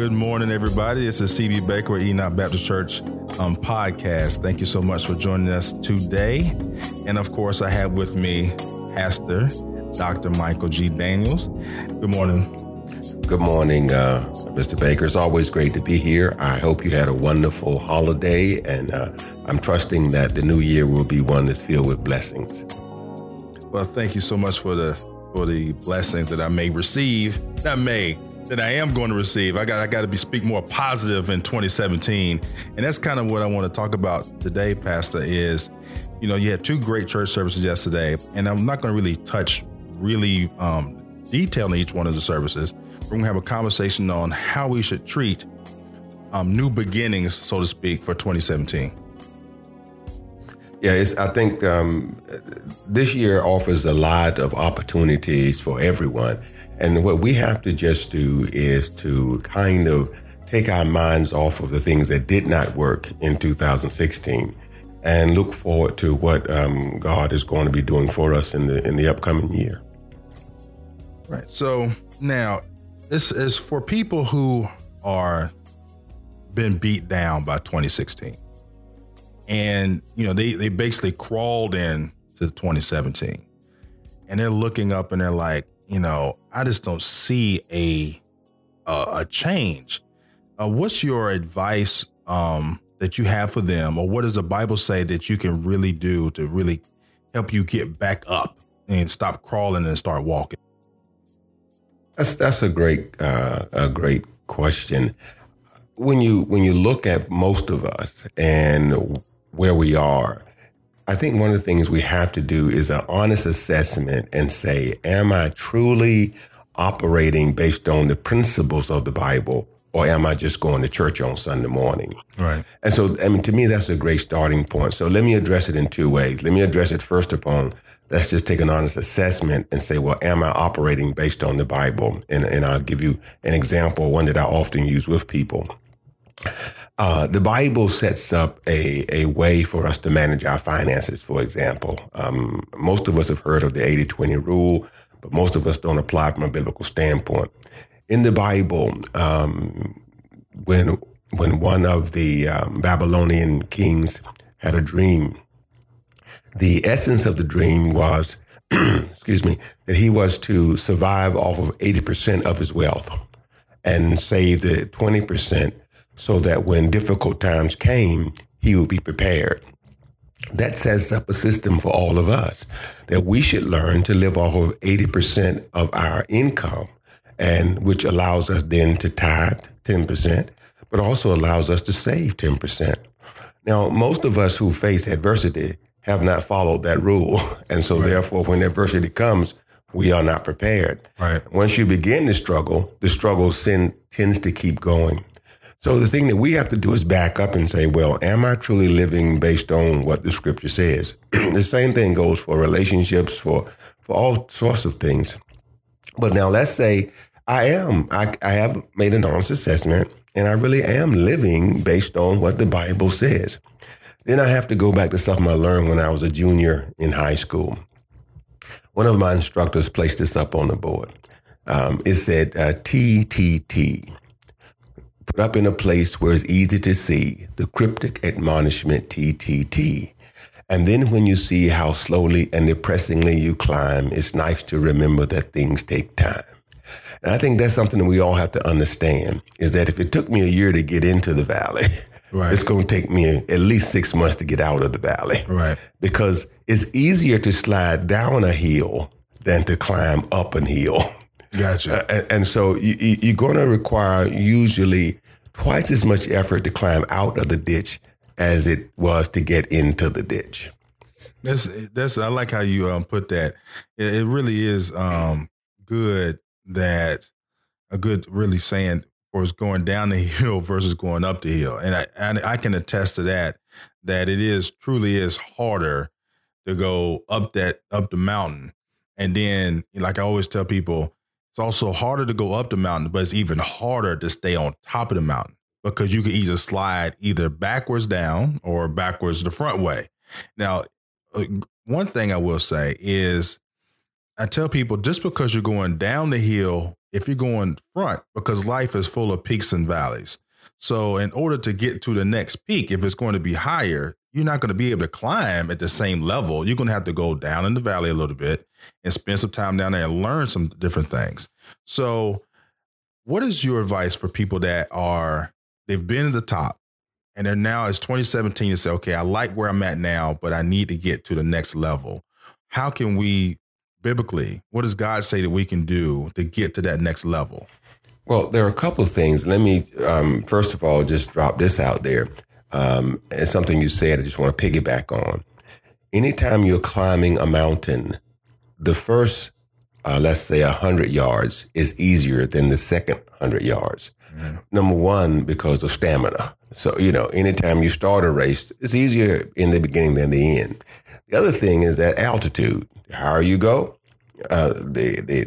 good morning, everybody. It's the CB Baker Enoch Baptist Church um, podcast. Thank you so much for joining us today. And of course, I have with me Pastor Dr. Michael G. Daniels. Good morning. Good morning, uh, Mr. Baker. It's always great to be here. I hope you had a wonderful holiday, and uh, I'm trusting that the new year will be one that's filled with blessings. Well, thank you so much for the for the blessings that I may receive. Not may, that I am going to receive. I got I got to be speak more positive in 2017, and that's kind of what I want to talk about today, Pastor. Is you know you had two great church services yesterday, and I'm not going to really touch really um, detail in each one of the services. We're going to have a conversation on how we should treat um, new beginnings, so to speak, for 2017. Yeah, I think um, this year offers a lot of opportunities for everyone. And what we have to just do is to kind of take our minds off of the things that did not work in 2016 and look forward to what um, God is going to be doing for us in the in the upcoming year. Right. So now, this is for people who are been beat down by 2016 and you know they they basically crawled in to 2017 and they're looking up and they're like you know i just don't see a a, a change. Uh, what's your advice um, that you have for them? Or what does the bible say that you can really do to really help you get back up and stop crawling and start walking? That's that's a great uh, a great question. When you when you look at most of us and where we are. I think one of the things we have to do is an honest assessment and say, am I truly operating based on the principles of the Bible or am I just going to church on Sunday morning? Right. And so, I mean, to me, that's a great starting point. So let me address it in two ways. Let me address it first upon, let's just take an honest assessment and say, well, am I operating based on the Bible? And, and I'll give you an example, one that I often use with people. Uh, the Bible sets up a, a way for us to manage our finances, for example. Um, most of us have heard of the 80 20 rule, but most of us don't apply from a biblical standpoint. In the Bible, um, when, when one of the um, Babylonian kings had a dream, the essence of the dream was, excuse me, that he was to survive off of 80% of his wealth and save the 20% so that when difficult times came, he would be prepared. That sets up a system for all of us that we should learn to live off of 80% of our income and which allows us then to tithe 10%, but also allows us to save 10%. Now, most of us who face adversity have not followed that rule. And so right. therefore, when adversity comes, we are not prepared. Right. Once you begin to struggle, the struggle sin, tends to keep going. So the thing that we have to do is back up and say, well, am I truly living based on what the scripture says? the same thing goes for relationships, for, for all sorts of things. But now let's say I am, I, I have made an honest assessment and I really am living based on what the Bible says. Then I have to go back to something I learned when I was a junior in high school. One of my instructors placed this up on the board. Um, it said uh, TTT up in a place where it's easy to see the cryptic admonishment TTT. And then when you see how slowly and depressingly you climb, it's nice to remember that things take time. And I think that's something that we all have to understand is that if it took me a year to get into the valley, right. it's going to take me at least six months to get out of the valley. Right. Because it's easier to slide down a hill than to climb up a hill. Gotcha. Uh, and, and, so you, you're going to require usually twice as much effort to climb out of the ditch as it was to get into the ditch. That's that's I like how you um, put that. It, it really is um, good that a good really saying or is going down the hill versus going up the hill, and I and I can attest to that. That it is truly is harder to go up that up the mountain, and then like I always tell people, also harder to go up the mountain, but it's even harder to stay on top of the mountain because you can either slide either backwards down or backwards the front way. Now, uh, one thing I will say is I tell people just because you're going down the hill if you're going front because life is full of peaks and valleys. So, in order to get to the next peak, if it's going to be higher, you're not going to be able to climb at the same level. You're going to have to go down in the valley a little bit and spend some time down there and learn some different things. So, what is your advice for people that are they've been at the top and they're now it's 2017 to say, okay, I like where I'm at now, but I need to get to the next level. How can we biblically, what does God say that we can do to get to that next level? Well, there are a couple of things. Let me um, first of all just drop this out there. Um, it's something you said. I just want to piggyback on. Anytime you're climbing a mountain, the first, uh, let's say, hundred yards is easier than the second hundred yards. Mm-hmm. Number one, because of stamina. So you know, anytime you start a race, it's easier in the beginning than the end. The other thing is that altitude. The higher you go, uh, the, the,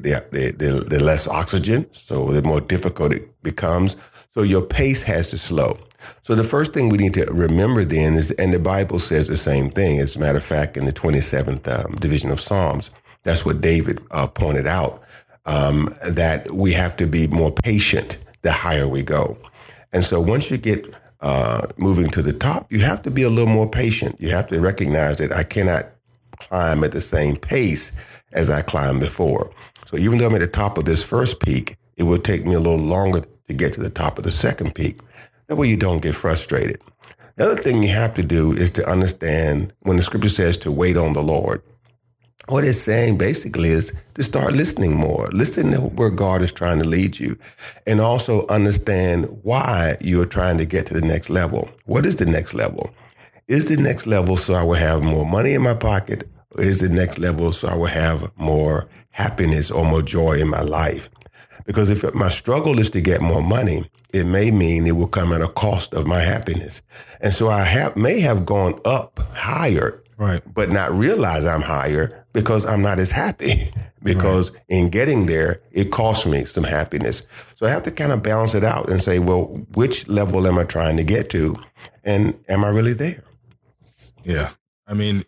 the, the, less oxygen, so the more difficult it becomes. So your pace has to slow. So the first thing we need to remember then is, and the Bible says the same thing. As a matter of fact, in the 27th um, division of Psalms, that's what David uh, pointed out, um, that we have to be more patient the higher we go. And so once you get uh, moving to the top, you have to be a little more patient. You have to recognize that I cannot climb at the same pace as I climbed before. So even though I'm at the top of this first peak, it will take me a little longer to get to the top of the second peak. That way you don't get frustrated. The other thing you have to do is to understand when the scripture says to wait on the Lord. What it's saying basically is to start listening more, listen to where God is trying to lead you, and also understand why you are trying to get to the next level. What is the next level? Is the next level so I will have more money in my pocket? Is the next level so I will have more happiness or more joy in my life? Because if my struggle is to get more money, it may mean it will come at a cost of my happiness. And so I have, may have gone up higher, right. but not realize I'm higher because I'm not as happy. because right. in getting there, it costs me some happiness. So I have to kind of balance it out and say, well, which level am I trying to get to? And am I really there? Yeah. I mean,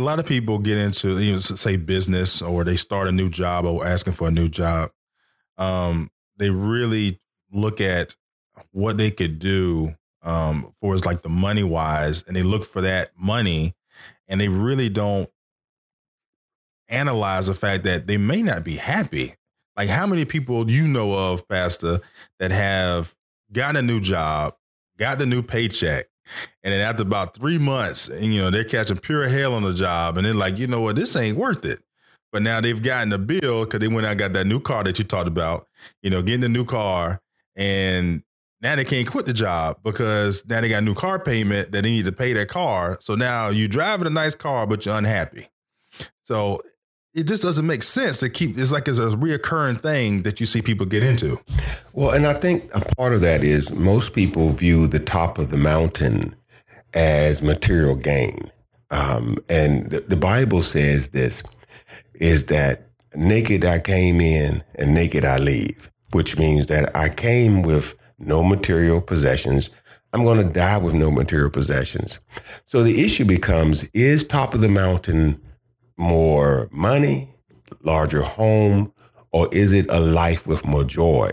a lot of people get into you know, say business or they start a new job or asking for a new job. Um, they really look at what they could do um, for as like the money wise, and they look for that money, and they really don't analyze the fact that they may not be happy. Like how many people you know of, Pastor, that have got a new job, got the new paycheck, and then after about three months, and, you know, they're catching pure hell on the job. And they're like, you know what, this ain't worth it. But now they've gotten a bill because they went out and got that new car that you talked about, you know, getting the new car. And now they can't quit the job because now they got a new car payment that they need to pay their car. So now you're driving a nice car, but you're unhappy. So it just doesn't make sense to keep it's like it's a reoccurring thing that you see people get into. Well, and I think a part of that is most people view the top of the mountain as material gain. Um, and the, the Bible says this is that naked I came in and naked I leave, which means that I came with no material possessions. I'm going to die with no material possessions. So the issue becomes is top of the mountain more money, larger home, or is it a life with more joy?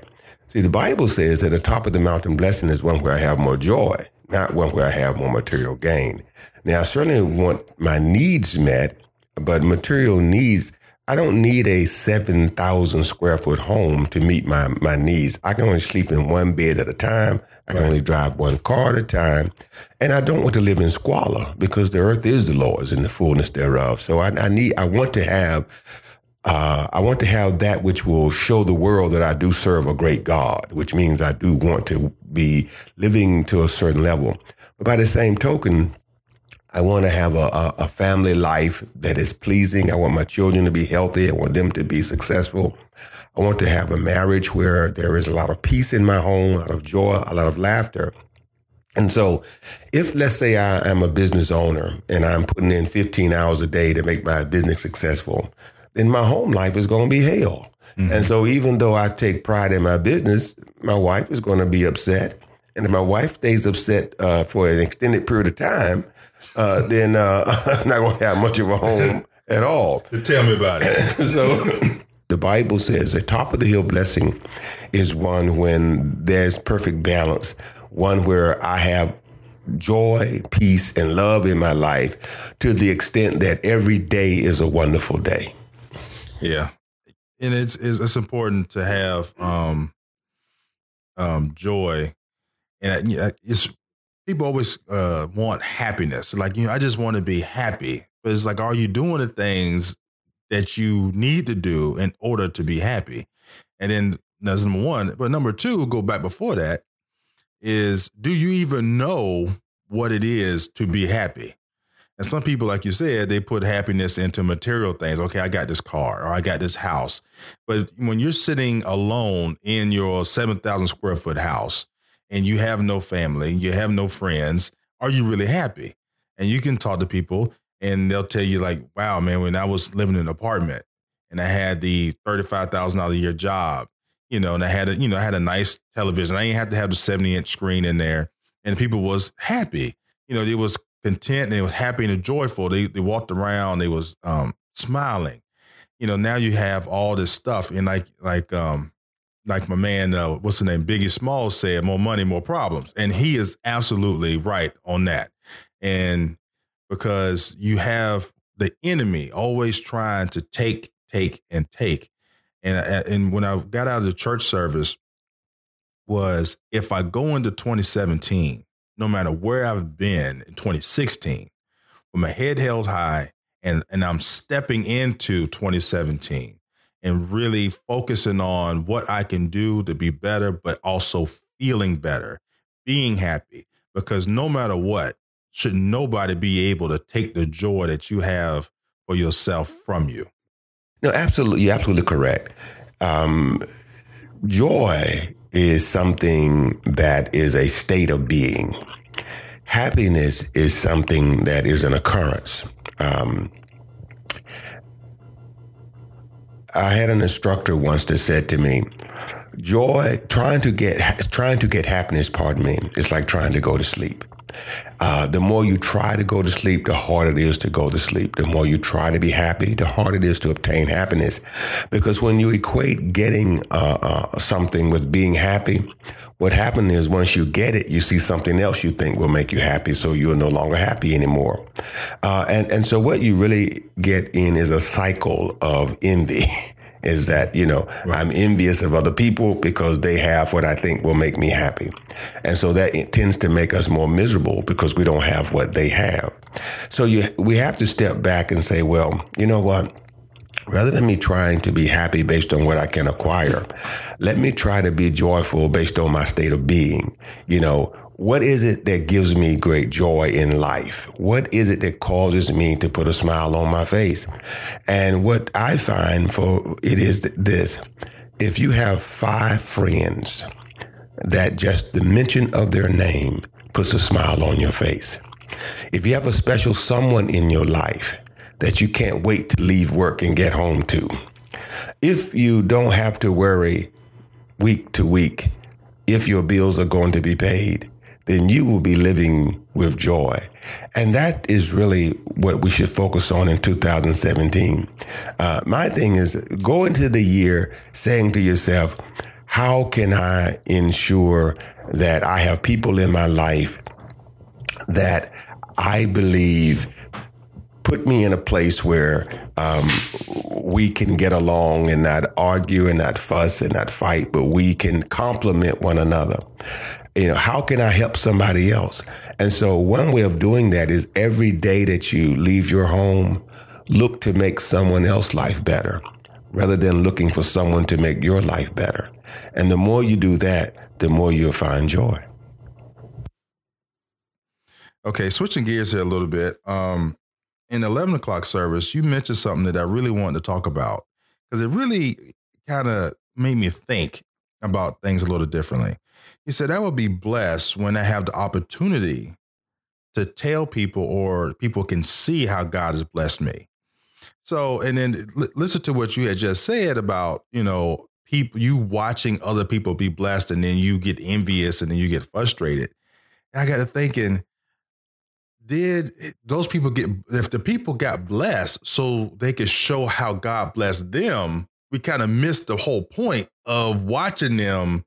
See, the Bible says that the top of the mountain blessing is one where I have more joy, not one where I have more material gain. Now, I certainly want my needs met, but material needs, I don't need a 7,000 square foot home to meet my, my needs. I can only sleep in one bed at a time. I can right. only drive one car at a time. And I don't want to live in squalor because the earth is the Lord's and the fullness thereof. So I, I need, I want to have uh, I want to have that which will show the world that I do serve a great God, which means I do want to be living to a certain level. But by the same token, I want to have a, a, a, family life that is pleasing. I want my children to be healthy. I want them to be successful. I want to have a marriage where there is a lot of peace in my home, a lot of joy, a lot of laughter. And so, if let's say I am a business owner and I'm putting in 15 hours a day to make my business successful, then my home life is going to be hell. Mm-hmm. And so, even though I take pride in my business, my wife is going to be upset. And if my wife stays upset uh, for an extended period of time, uh, then uh, I'm not going to have much of a home at all. Tell me about it. so, The Bible says the top of the hill blessing is one when there's perfect balance, one where I have joy, peace, and love in my life to the extent that every day is a wonderful day. Yeah. And it's it's, it's important to have um um joy and it's people always uh want happiness. Like, you know, I just want to be happy. But it's like are you doing the things that you need to do in order to be happy? And then that's number one. But number two, go back before that, is do you even know what it is to be happy? And some people, like you said, they put happiness into material things. Okay, I got this car or I got this house. But when you're sitting alone in your 7,000 square foot house and you have no family, you have no friends, are you really happy? And you can talk to people and they'll tell you, like, wow, man, when I was living in an apartment and I had the $35,000 a year job you know, and I had a, you know, I had a nice television. I didn't have to have the 70 inch screen in there. And people was happy. You know, they was content, they was happy and joyful. They they walked around, they was um smiling. You know, now you have all this stuff. And like like um like my man, uh, what's the name? Biggie Smalls said, more money, more problems. And he is absolutely right on that. And because you have the enemy always trying to take, take, and take. And uh, and when I got out of the church service, was if I go into 2017, no matter where I've been in 2016, with my head held high, and and I'm stepping into 2017 and really focusing on what I can do to be better, but also feeling better, being happy. Because no matter what, should nobody be able to take the joy that you have for yourself from you. No, absolutely. You're absolutely correct. Um, joy is something that is a state of being. Happiness is something that is an occurrence. Um, I had an instructor once that said to me, "Joy, trying to get trying to get happiness, pardon me, is like trying to go to sleep." Uh, the more you try to go to sleep, the harder it is to go to sleep. The more you try to be happy, the harder it is to obtain happiness. Because when you equate getting uh, uh, something with being happy, what happens is once you get it, you see something else you think will make you happy, so you're no longer happy anymore. Uh, and and so what you really get in is a cycle of envy. is that, you know, right. I'm envious of other people because they have what I think will make me happy. And so that tends to make us more miserable because we don't have what they have. So you, we have to step back and say, well, you know what? Rather than me trying to be happy based on what I can acquire, let me try to be joyful based on my state of being. You know, what is it that gives me great joy in life? What is it that causes me to put a smile on my face? And what I find for it is this. If you have five friends that just the mention of their name puts a smile on your face. If you have a special someone in your life that you can't wait to leave work and get home to. If you don't have to worry week to week if your bills are going to be paid then you will be living with joy. And that is really what we should focus on in 2017. Uh, my thing is go into the year saying to yourself, how can I ensure that I have people in my life that I believe put me in a place where um, we can get along and not argue and not fuss and not fight, but we can complement one another you know, how can I help somebody else? And so one way of doing that is every day that you leave your home, look to make someone else's life better rather than looking for someone to make your life better. And the more you do that, the more you'll find joy. Okay, switching gears here a little bit. Um, in 11 o'clock service, you mentioned something that I really wanted to talk about because it really kind of made me think about things a little differently. He said, I will be blessed when I have the opportunity to tell people or people can see how God has blessed me. So, and then l- listen to what you had just said about, you know, people, you watching other people be blessed and then you get envious and then you get frustrated. And I got to thinking, did those people get, if the people got blessed so they could show how God blessed them, we kind of miss the whole point of watching them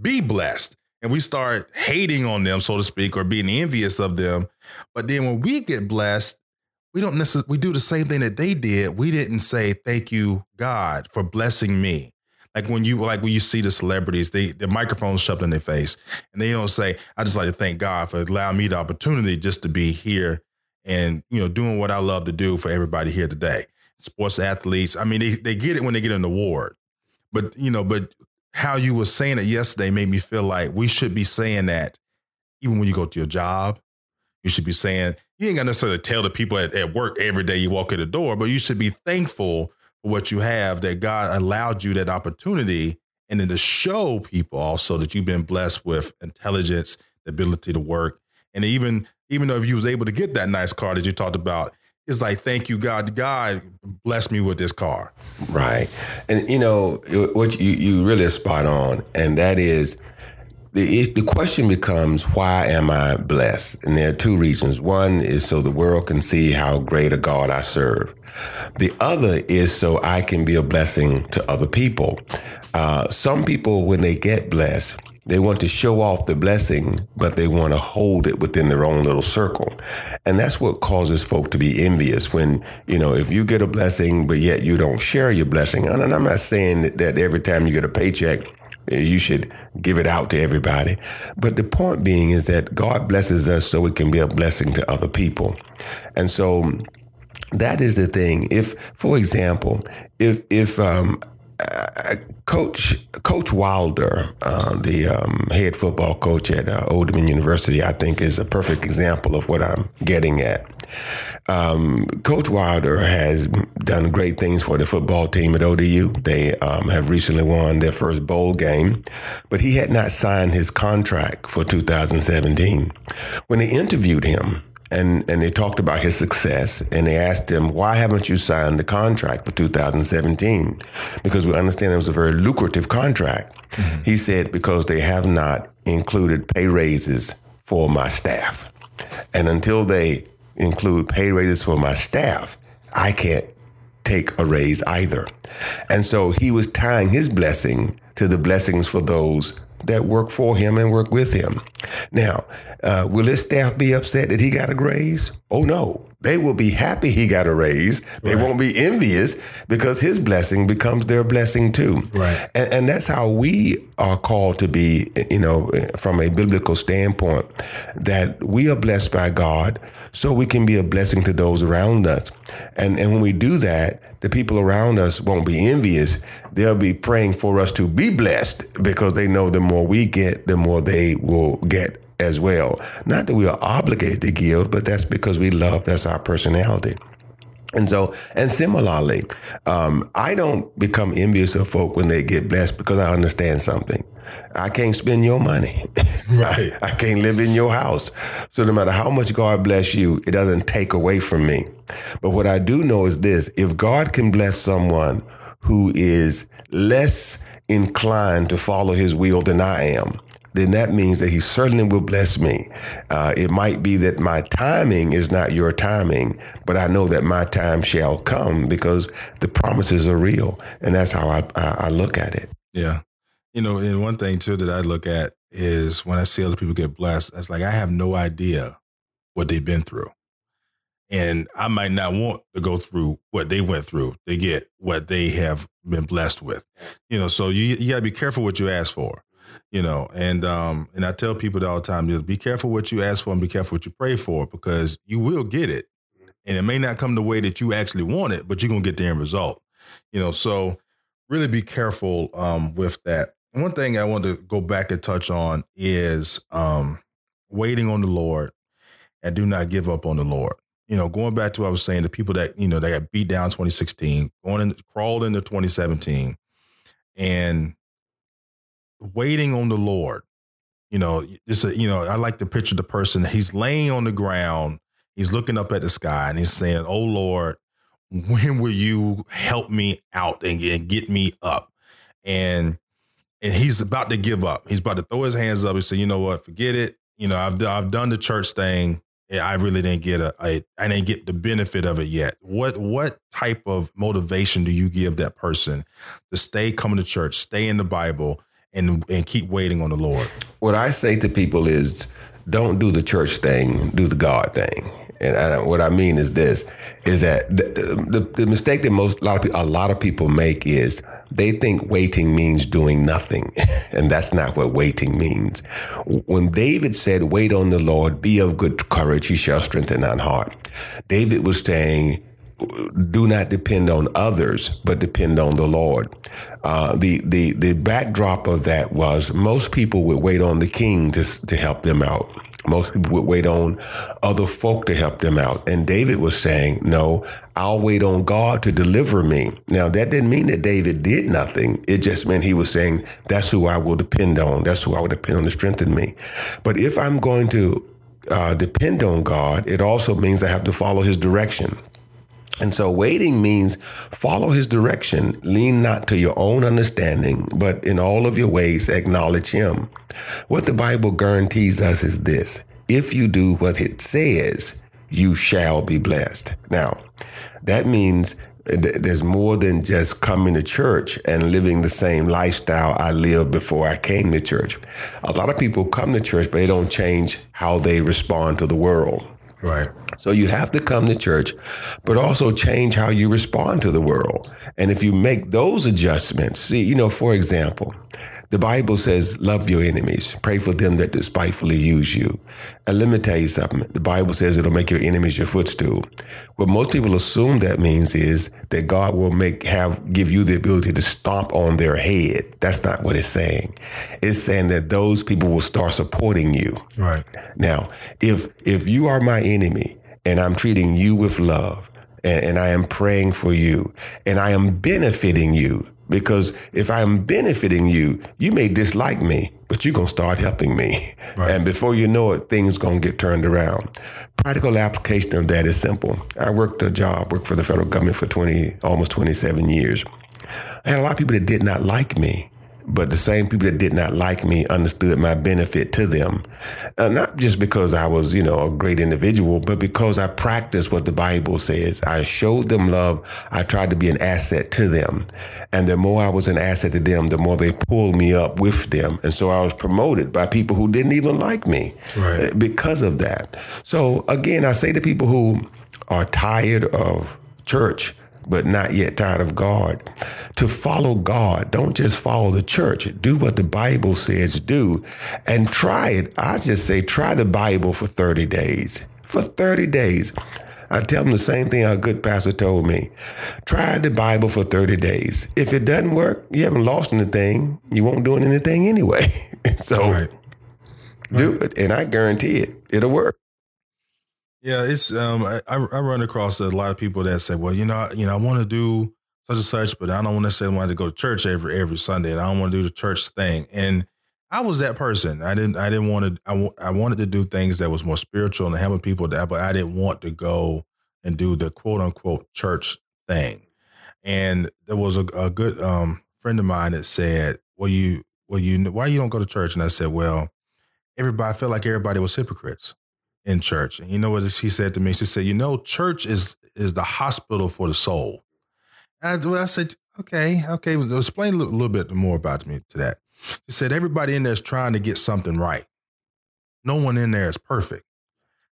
be blessed. And we start hating on them, so to speak, or being envious of them. But then when we get blessed, we don't necessarily we do the same thing that they did. We didn't say thank you, God, for blessing me. Like when you like when you see the celebrities, they the microphones shoved in their face, and they don't say, "I just like to thank God for allowing me the opportunity just to be here and you know doing what I love to do for everybody here today." Sports athletes, I mean, they they get it when they get an award, but you know, but how you were saying it yesterday made me feel like we should be saying that even when you go to your job. You should be saying you ain't got necessarily tell the people at, at work every day you walk in the door, but you should be thankful for what you have that God allowed you that opportunity and then to show people also that you've been blessed with intelligence, the ability to work. And even even though if you was able to get that nice car that you talked about, it's like thank you God. God bless me with this car. Right. And you know what you you really are spot on and that is the, the question becomes why am I blessed? And there are two reasons. One is so the world can see how great a God I serve. The other is so I can be a blessing to other people. Uh, some people, when they get blessed, they want to show off the blessing, but they want to hold it within their own little circle. And that's what causes folk to be envious when, you know, if you get a blessing, but yet you don't share your blessing. And I'm not saying that every time you get a paycheck, you should give it out to everybody. But the point being is that God blesses us so it can be a blessing to other people. And so that is the thing. If, for example, if, if, um, Coach Coach Wilder, uh, the um, head football coach at uh, Old Dominion University, I think is a perfect example of what I'm getting at. Um, Coach Wilder has done great things for the football team at ODU. They um, have recently won their first bowl game, but he had not signed his contract for 2017. When they interviewed him, and and they talked about his success and they asked him why haven't you signed the contract for 2017 because we understand it was a very lucrative contract mm-hmm. he said because they have not included pay raises for my staff and until they include pay raises for my staff, I can't take a raise either. And so he was tying his blessing to the blessings for those that work for him and work with him. Now, uh, will his staff be upset that he got a raise? Oh no, they will be happy he got a raise. They right. won't be envious because his blessing becomes their blessing too. Right. And, and, that's how we are called to be, you know, from a biblical standpoint, that we are blessed by God so we can be a blessing to those around us. And, and when we do that, the people around us won't be envious. They'll be praying for us to be blessed because they know the more we get, the more they will get as well. Not that we are obligated to give, but that's because we love, that's our personality. And so, and similarly, um, I don't become envious of folk when they get blessed because I understand something. I can't spend your money. Right. I, I can't live in your house. So no matter how much God bless you, it doesn't take away from me. But what I do know is this if God can bless someone who is less inclined to follow his will than I am, then that means that he certainly will bless me. Uh, it might be that my timing is not your timing, but I know that my time shall come because the promises are real. And that's how I, I, I look at it. Yeah. You know, and one thing too that I look at is when I see other people get blessed, it's like I have no idea what they've been through. And I might not want to go through what they went through to get what they have been blessed with. You know, so you, you gotta be careful what you ask for you know and um and i tell people all the time just be careful what you ask for and be careful what you pray for because you will get it. And it may not come the way that you actually want it but you're gonna get the end result. You know so really be careful um with that. One thing i want to go back and touch on is um waiting on the lord and do not give up on the lord. You know going back to what i was saying the people that you know that got beat down 2016 going in crawled into 2017 and waiting on the Lord. You know, it's a, you know, I like to picture the person, he's laying on the ground, he's looking up at the sky and he's saying, Oh Lord, when will you help me out and, get me up? And and he's about to give up. He's about to throw his hands up. He said, you know what, forget it. You know, I've I've done the church thing. I really didn't get a, a I didn't get the benefit of it yet. What what type of motivation do you give that person to stay coming to church, stay in the Bible, and and keep waiting on the Lord? What I say to people is, don't do the church thing, do the God thing. And I, what I mean is this: is that the, the, the mistake that most a lot of people, a lot of people make is they think waiting means doing nothing, and that's not what waiting means. When David said, "Wait on the Lord, be of good courage; He shall strengthen thine heart," David was saying do not depend on others, but depend on the Lord. Uh, the the the backdrop of that was most people would wait on the king to to help them out. Most people would wait on other folk to help them out. And David was saying, No, I'll wait on God to deliver me. Now, that didn't mean that David did nothing. It just meant he was saying, That's who I will depend on. That's who I will depend on to strengthen me. But if I'm going to uh, depend on God, it also means I have to follow his direction. And so waiting means follow his direction, lean not to your own understanding, but in all of your ways acknowledge him. What the Bible guarantees us is this if you do what it says, you shall be blessed. Now, that means there's more than just coming to church and living the same lifestyle I lived before I came to church. A lot of people come to church, but they don't change how they respond to the world. Right. So you have to come to church, but also change how you respond to the world. And if you make those adjustments, see, you know, for example, the Bible says, love your enemies, pray for them that despitefully use you. And let me tell you something. The Bible says it'll make your enemies your footstool. What most people assume that means is that God will make, have, give you the ability to stomp on their head. That's not what it's saying. It's saying that those people will start supporting you. Right. Now, if, if you are my enemy, and I'm treating you with love and, and, I am praying for you and I am benefiting you because if I'm benefiting you, you may dislike me, but you're going to start helping me. Right. And before you know it, things going to get turned around. Practical application of that is simple. I worked a job, worked for the federal government for 20, almost 27 years. I had a lot of people that did not like me but the same people that did not like me understood my benefit to them. Uh, not just because I was, you know, a great individual, but because I practiced what the Bible says. I showed them love. I tried to be an asset to them. And the more I was an asset to them, the more they pulled me up with them. And so I was promoted by people who didn't even like me right. Uh, because of that. So again, I say to people who are tired of church, but not yet tired of God. To follow God, don't just follow the church. Do what the Bible says do and try it. I just say try the Bible for 30 days. For 30 days. I tell them the same thing our good pastor told me. Try the Bible for 30 days. If it doesn't work, you haven't lost anything. You won't do anything anyway. so right. do it. And I guarantee it, it'll work. Yeah, it's um I, I run across a lot of people that say, well, you know, you know, I want to do such and such, but I don't necessarily want to say wanted to go to church every every Sunday, and I don't want to do the church thing. And I was that person. I didn't I didn't want to. I, I wanted to do things that was more spiritual and helping people that, but I didn't want to go and do the quote unquote church thing. And there was a, a good um friend of mine that said, "Well, you well you why you don't go to church?" And I said, "Well, everybody I felt like everybody was hypocrites." In church. And you know what she said to me? She said, "You know, church is is the hospital for the soul." And I, said, "Okay, okay." Explain a little, little bit more about me to that. She said, "Everybody in there is trying to get something right. No one in there is perfect.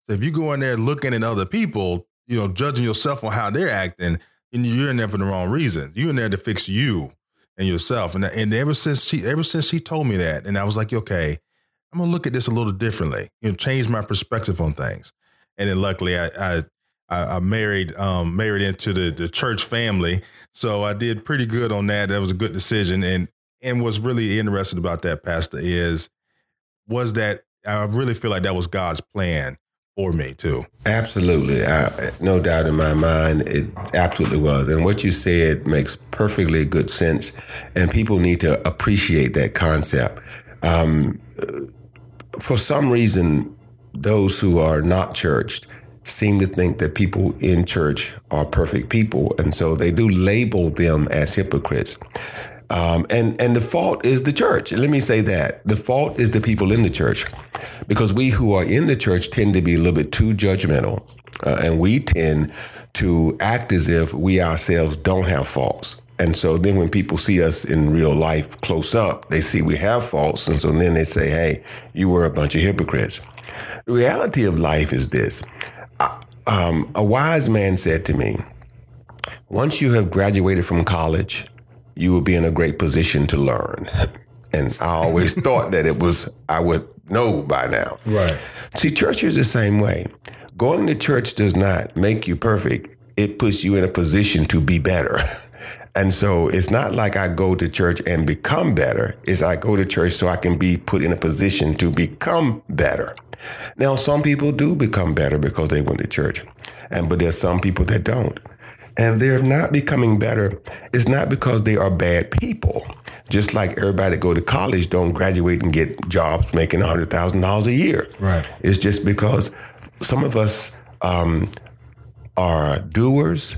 So if you go in there looking at other people, you know, judging yourself on how they're acting, and you're in there for the wrong reason. You're in there to fix you." And yourself, and and ever since she ever since she told me that, and I was like, okay, I'm gonna look at this a little differently. You know, change my perspective on things. And then luckily, I I, I married um, married into the the church family, so I did pretty good on that. That was a good decision. And and what's really interesting about that, Pastor, is was that I really feel like that was God's plan for me too. Absolutely, I, no doubt in my mind, it absolutely was. And what you said makes perfectly good sense, and people need to appreciate that concept. Um, for some reason, those who are not churched seem to think that people in church are perfect people. And so they do label them as hypocrites. Um, and and the fault is the church. Let me say that the fault is the people in the church, because we who are in the church tend to be a little bit too judgmental, uh, and we tend to act as if we ourselves don't have faults. And so then when people see us in real life close up, they see we have faults, and so then they say, "Hey, you were a bunch of hypocrites." The reality of life is this: um, a wise man said to me, "Once you have graduated from college." you will be in a great position to learn. And I always thought that it was, I would know by now. Right. See, church is the same way. Going to church does not make you perfect, it puts you in a position to be better. And so it's not like I go to church and become better. It's I go to church so I can be put in a position to become better. Now, some people do become better because they went to church. And but there's some people that don't and they're not becoming better, it's not because they are bad people. Just like everybody that go to college don't graduate and get jobs making hundred thousand dollars a year. Right. It's just because some of us um, are doers,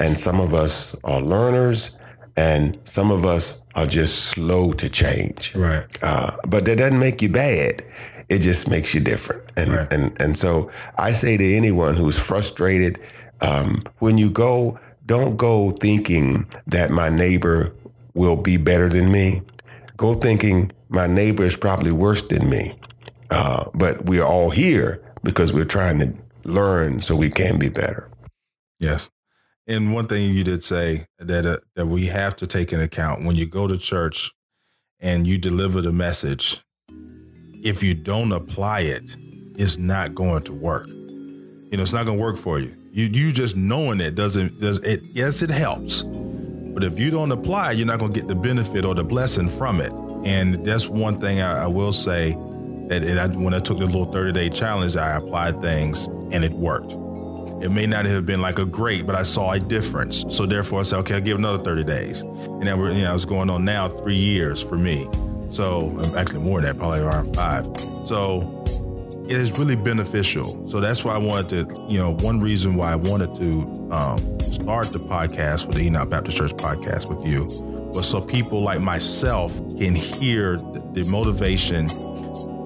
and some of us are learners, and some of us are just slow to change. Right. Uh, but that doesn't make you bad. It just makes you different. And Right. and and so I say to anyone who's frustrated um, when you go, don't go thinking that my neighbor will be better than me. Go thinking my neighbor is probably worse than me. Uh, but we're all here because we're trying to learn so we can be better. Yes. And one thing you did say that uh, that we have to take into account when you go to church and you deliver the message, if you don't apply it, it's not going to work. You know, it's not going to work for you. You you just knowing it doesn't does it. Yes, it helps, but if you don't apply, you're not going to get the benefit or the blessing from it. And that's one thing I, I will say that I, when I took the little 30 day challenge, I applied things and it worked. It may not have been like a great, but I saw a difference. So therefore, I said, okay, I'll give another 30 days. And then we're, you know, it's going on now three years for me. So actually more than that, probably around five. So it is really beneficial. So that's why I wanted to, you know, one reason why I wanted to um, start the podcast with the Enoch Baptist Church podcast with you was so people like myself can hear the motivation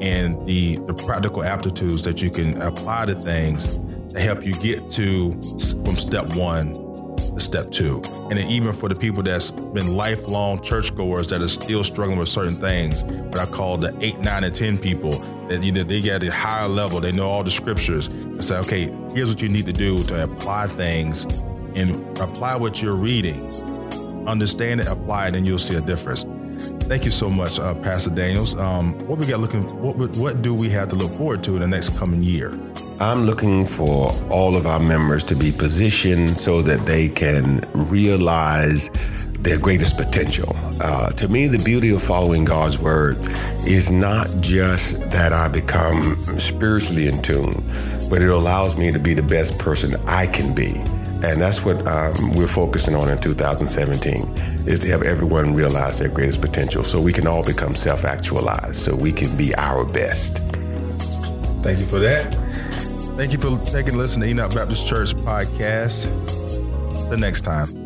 and the the practical aptitudes that you can apply to things to help you get to from step one to step two. And then even for the people that's been lifelong churchgoers that are still struggling with certain things, what I call the eight, nine, and ten people that either they get a higher level, they know all the scriptures and say, okay, here's what you need to do to apply things and apply what you're reading. Understand it, apply it, and you'll see a difference. Thank you so much, uh, Pastor Daniels. Um, what we got looking? What what do we have to look forward to in the next coming year? I'm looking for all of our members to be positioned so that they can realize their greatest potential. Uh, to me, the beauty of following God's word is not just that I become spiritually in tune, but it allows me to be the best person I can be. And that's what um, we're focusing on in 2017 is to have everyone realize their greatest potential so we can all become self-actualized so we can be our best. Thank you for that. Thank you for taking a listen to Enoch Baptist Church podcast. The next time.